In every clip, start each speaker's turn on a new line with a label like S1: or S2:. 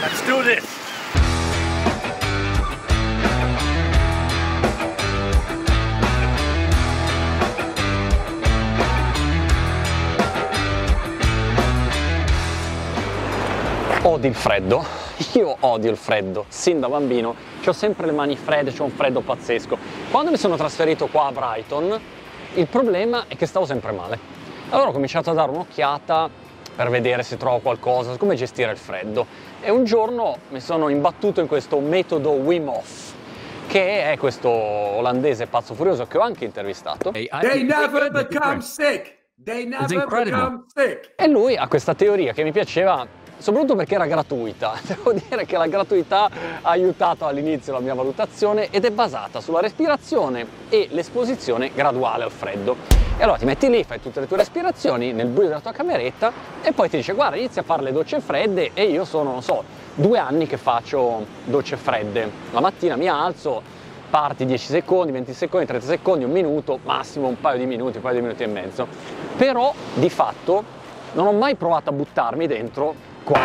S1: Let's do this!
S2: Odi il freddo? Io odio il freddo, sin da bambino ho sempre le mani fredde, c'ho un freddo pazzesco. Quando mi sono trasferito qua a Brighton, il problema è che stavo sempre male. Allora ho cominciato a dare un'occhiata per vedere se trovo qualcosa, come gestire il freddo. E un giorno mi sono imbattuto in questo metodo Wim Hof, che è questo olandese pazzo furioso che ho anche intervistato.
S3: They never become sick. They never become sick.
S2: E lui ha questa teoria che mi piaceva soprattutto perché era gratuita. Devo dire che la gratuità ha aiutato all'inizio la mia valutazione ed è basata sulla respirazione e l'esposizione graduale al freddo. E allora ti metti lì, fai tutte le tue respirazioni nel buio della tua cameretta e poi ti dice guarda inizia a fare le docce fredde e io sono, non so, due anni che faccio docce fredde. La mattina mi alzo, parti 10 secondi, 20 secondi, 30 secondi, un minuto, massimo un paio di minuti, un paio di minuti e mezzo. Però di fatto non ho mai provato a buttarmi dentro qua.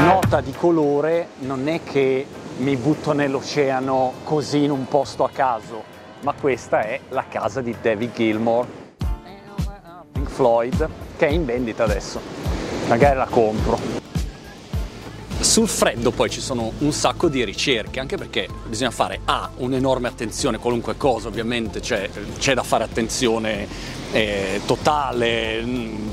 S2: Nota di colore non è che mi butto nell'oceano così in un posto a caso, ma questa è la casa di David Gilmour, Pink Floyd, che è in vendita adesso. Magari la compro. Sul freddo poi ci sono un sacco di ricerche, anche perché bisogna fare A, un'enorme attenzione, qualunque cosa ovviamente, cioè, c'è da fare attenzione eh, totale,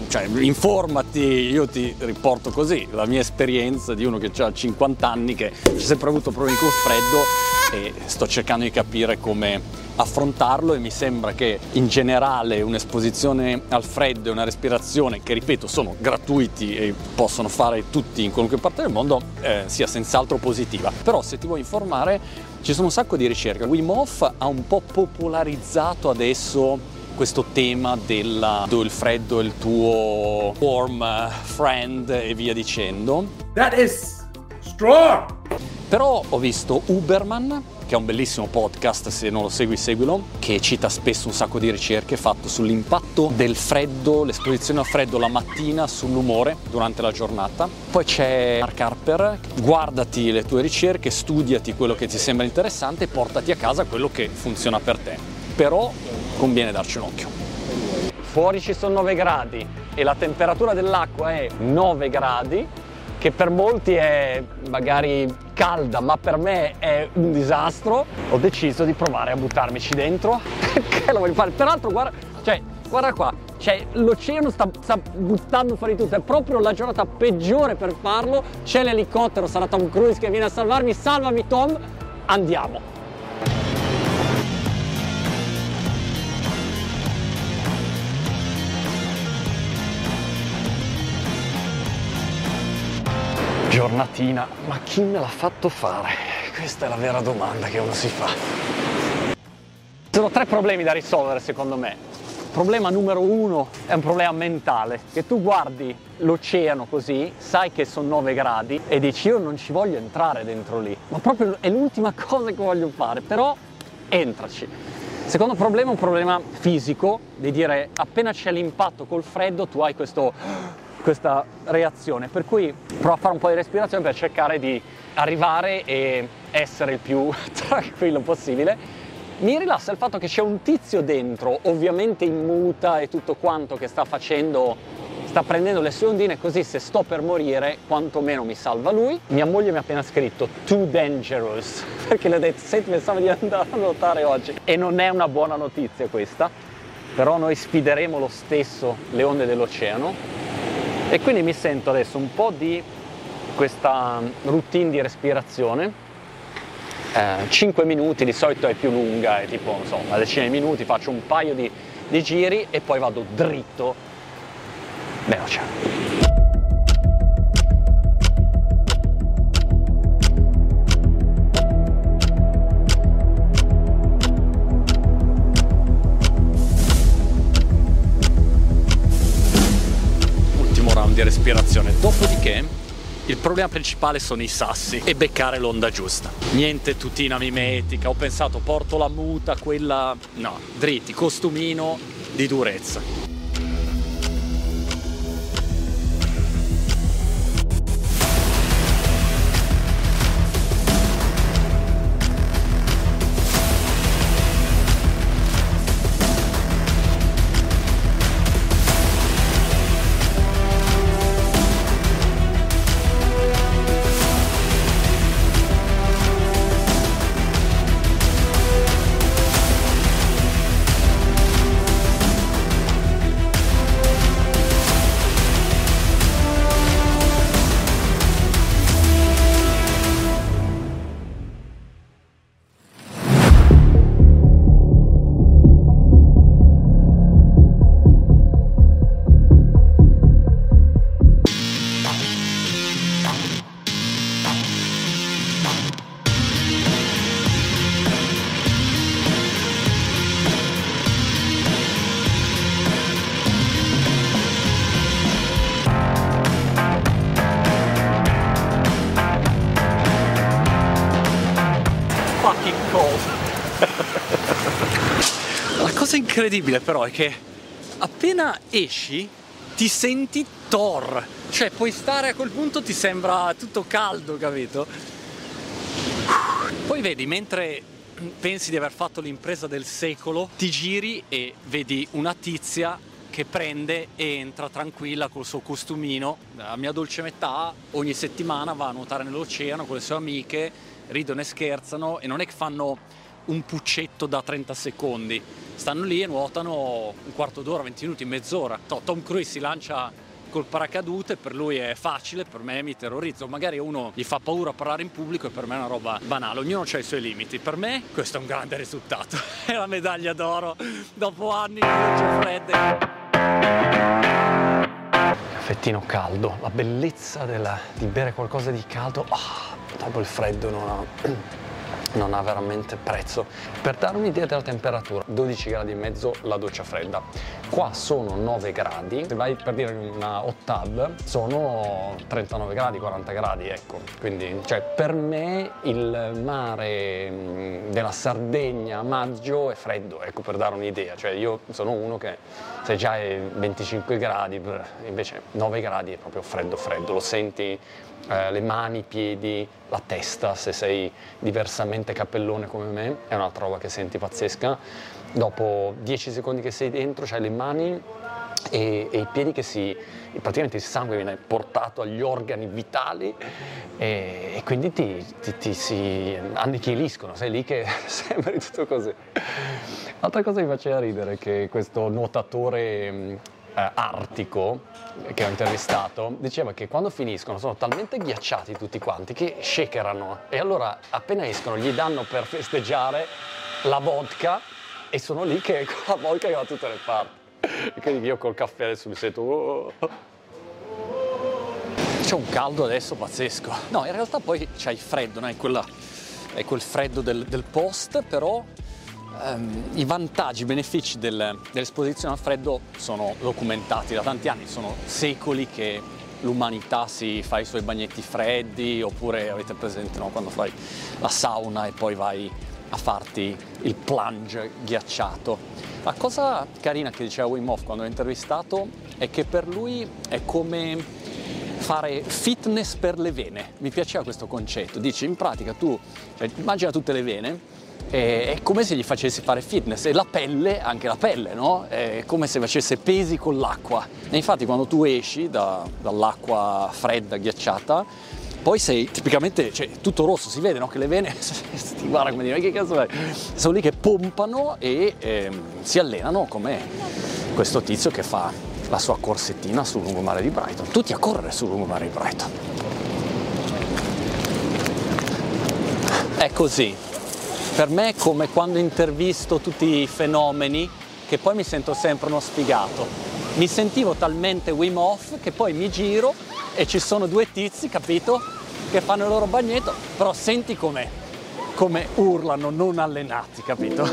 S2: cioè, informati, io ti riporto così la mia esperienza di uno che ha 50 anni, che ha sempre avuto problemi col freddo e sto cercando di capire come affrontarlo e mi sembra che in generale un'esposizione al freddo e una respirazione che ripeto sono gratuiti e possono fare tutti in qualunque parte del mondo eh, sia senz'altro positiva. Però se ti vuoi informare ci sono un sacco di ricerche. Wim Hof ha un po' popolarizzato adesso questo tema del il freddo è il tuo warm friend e via dicendo.
S3: That is strong.
S2: però ho visto Uberman che è un bellissimo podcast, se non lo segui seguilo, che cita spesso un sacco di ricerche fatte sull'impatto del freddo, l'esposizione al freddo la mattina sull'umore durante la giornata. Poi c'è Mark Harper, guardati le tue ricerche, studiati quello che ti sembra interessante e portati a casa quello che funziona per te. Però conviene darci un occhio. Fuori ci sono 9 gradi e la temperatura dell'acqua è 9 gradi, che per molti è magari calda, ma per me è un disastro, ho deciso di provare a buttarmici dentro perché lo voglio fare. Peraltro, guarda, cioè, guarda qua, cioè, l'oceano sta, sta, buttando fuori tutto, è proprio la giornata peggiore per farlo. C'è l'elicottero, sarà Tom Cruise che viene a salvarmi. Salvami, Tom! Andiamo! Giornatina, ma chi me l'ha fatto fare? Questa è la vera domanda che uno si fa. Sono tre problemi da risolvere secondo me. Problema numero uno è un problema mentale, che tu guardi l'oceano così, sai che sono 9 gradi e dici io non ci voglio entrare dentro lì, ma proprio è l'ultima cosa che voglio fare, però entraci. Secondo problema è un problema fisico, di dire appena c'è l'impatto col freddo tu hai questo questa reazione, per cui provo a fare un po' di respirazione per cercare di arrivare e essere il più tranquillo possibile. Mi rilassa il fatto che c'è un tizio dentro, ovviamente in muta e tutto quanto che sta facendo, sta prendendo le sue ondine, così se sto per morire, quantomeno mi salva lui. Mia moglie mi ha appena scritto too dangerous, perché le ho detto, senti, pensavo di andare a nuotare oggi. E non è una buona notizia questa, però noi sfideremo lo stesso le onde dell'oceano e quindi mi sento adesso un po' di questa routine di respirazione. Eh, 5 minuti di solito è più lunga, è tipo non so, una decina di minuti, faccio un paio di, di giri e poi vado dritto nell'oceano. Respirazione. Dopodiché il problema principale sono i sassi e beccare l'onda giusta. Niente tutina mimetica, ho pensato porto la muta, quella... no, dritti, costumino di durezza. Cosa incredibile però è che appena esci ti senti Thor, cioè puoi stare a quel punto ti sembra tutto caldo, capito? Poi vedi, mentre pensi di aver fatto l'impresa del secolo, ti giri e vedi una tizia che prende e entra tranquilla col suo costumino. La mia dolce metà ogni settimana va a nuotare nell'oceano con le sue amiche, ridono e scherzano e non è che fanno un puccetto da 30 secondi, stanno lì e nuotano un quarto d'ora, 20 minuti, mezz'ora. Tom Cruise si lancia col paracadute, per lui è facile, per me mi terrorizzo. Magari uno gli fa paura parlare in pubblico e per me è una roba banale, ognuno ha i suoi limiti. Per me questo è un grande risultato, è la medaglia d'oro dopo anni di luce fredde. Caffettino caldo, la bellezza della, di bere qualcosa di caldo, oh, dopo il freddo non ha non ha veramente prezzo. Per dare un'idea della temperatura, 12 gradi e mezzo la doccia fredda. Qua sono 9 gradi, se vai per dire una hot sono 39 gradi, 40 gradi, ecco. Quindi, cioè, per me il mare mm, della Sardegna a maggio è freddo, ecco, per dare un'idea. Cioè, io sono uno che se già è 25 gradi, invece 9 gradi è proprio freddo freddo, lo senti eh, le mani, i piedi, la testa, se sei diversamente cappellone come me, è un'altra roba che senti pazzesca. Dopo 10 secondi che sei dentro, c'hai le mani e, e, i piedi che si, praticamente il sangue viene portato agli organi vitali e, e quindi ti, ti, ti, si annichiliscono, sei lì che sembri tutto così. L'altra cosa che mi faceva ridere è che questo nuotatore eh, artico che ho intervistato diceva che quando finiscono sono talmente ghiacciati tutti quanti che shakerano e allora appena escono gli danno per festeggiare la vodka e sono lì che con la vodka che va da tutte le parti. E quindi io col caffè adesso mi sento... Oh. C'è un caldo adesso pazzesco. No, in realtà poi c'è il freddo, no? è, quella, è quel freddo del, del post, però Um, I vantaggi, i benefici del, dell'esposizione al freddo sono documentati da tanti anni, sono secoli che l'umanità si fa i suoi bagnetti freddi oppure avete presente no, quando fai la sauna e poi vai a farti il plunge ghiacciato. La cosa carina che diceva Wim Hof quando l'ho intervistato è che per lui è come fare fitness per le vene. Mi piaceva questo concetto. Dice in pratica tu, cioè, immagina tutte le vene è come se gli facessi fare fitness e la pelle, anche la pelle, no? È come se facesse pesi con l'acqua. E infatti quando tu esci da, dall'acqua fredda, ghiacciata, poi sei tipicamente, cioè tutto rosso, si vede no? che le vene, ti guarda come dire, che cazzo è? Sono lì che pompano e eh, si allenano come questo tizio che fa la sua corsettina sul lungomare di Brighton. Tutti a correre sul lungomare di Brighton. È così, per me è come quando intervisto tutti i fenomeni che poi mi sento sempre uno sfigato. Mi sentivo talmente Wim Hof che poi mi giro e ci sono due tizi, capito, che fanno il loro bagnetto, però senti com'è, come urlano non allenati, capito?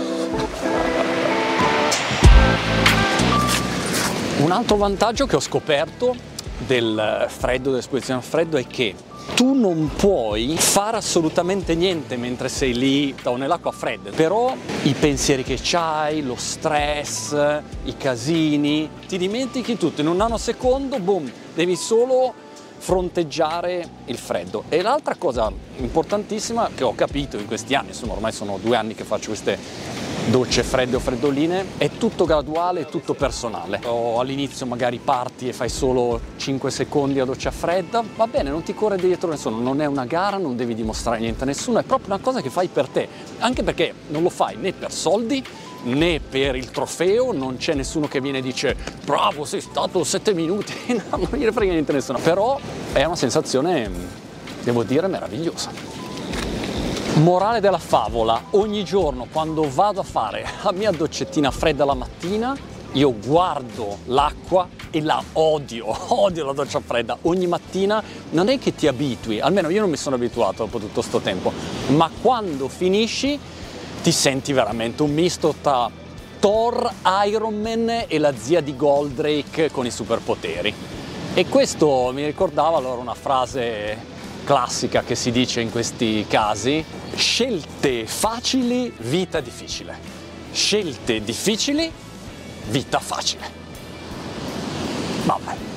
S2: Un altro vantaggio che ho scoperto del freddo, dell'esposizione al freddo è che tu non puoi fare assolutamente niente mentre sei lì nell'acqua fredda, però i pensieri che hai, lo stress, i casini, ti dimentichi tutto, in un nanosecondo, boom, devi solo fronteggiare il freddo. E l'altra cosa importantissima che ho capito in questi anni, insomma ormai sono due anni che faccio queste docce fredde o freddoline, è tutto graduale, tutto personale. O all'inizio magari parti e fai solo 5 secondi a doccia fredda, va bene, non ti corre dietro nessuno, non è una gara, non devi dimostrare niente a nessuno, è proprio una cosa che fai per te, anche perché non lo fai né per soldi né per il trofeo, non c'è nessuno che viene e dice bravo sei stato 7 minuti, no, non gliene frega niente a nessuno, però è una sensazione, devo dire, meravigliosa. Morale della favola, ogni giorno quando vado a fare la mia doccettina fredda la mattina, io guardo l'acqua e la odio, odio la doccia fredda. Ogni mattina non è che ti abitui, almeno io non mi sono abituato dopo tutto questo tempo, ma quando finisci ti senti veramente un misto tra Thor, Iron Man e la zia di Goldrake con i superpoteri. E questo mi ricordava allora una frase classica che si dice in questi casi, scelte facili, vita difficile. Scelte difficili, vita facile. Vabbè.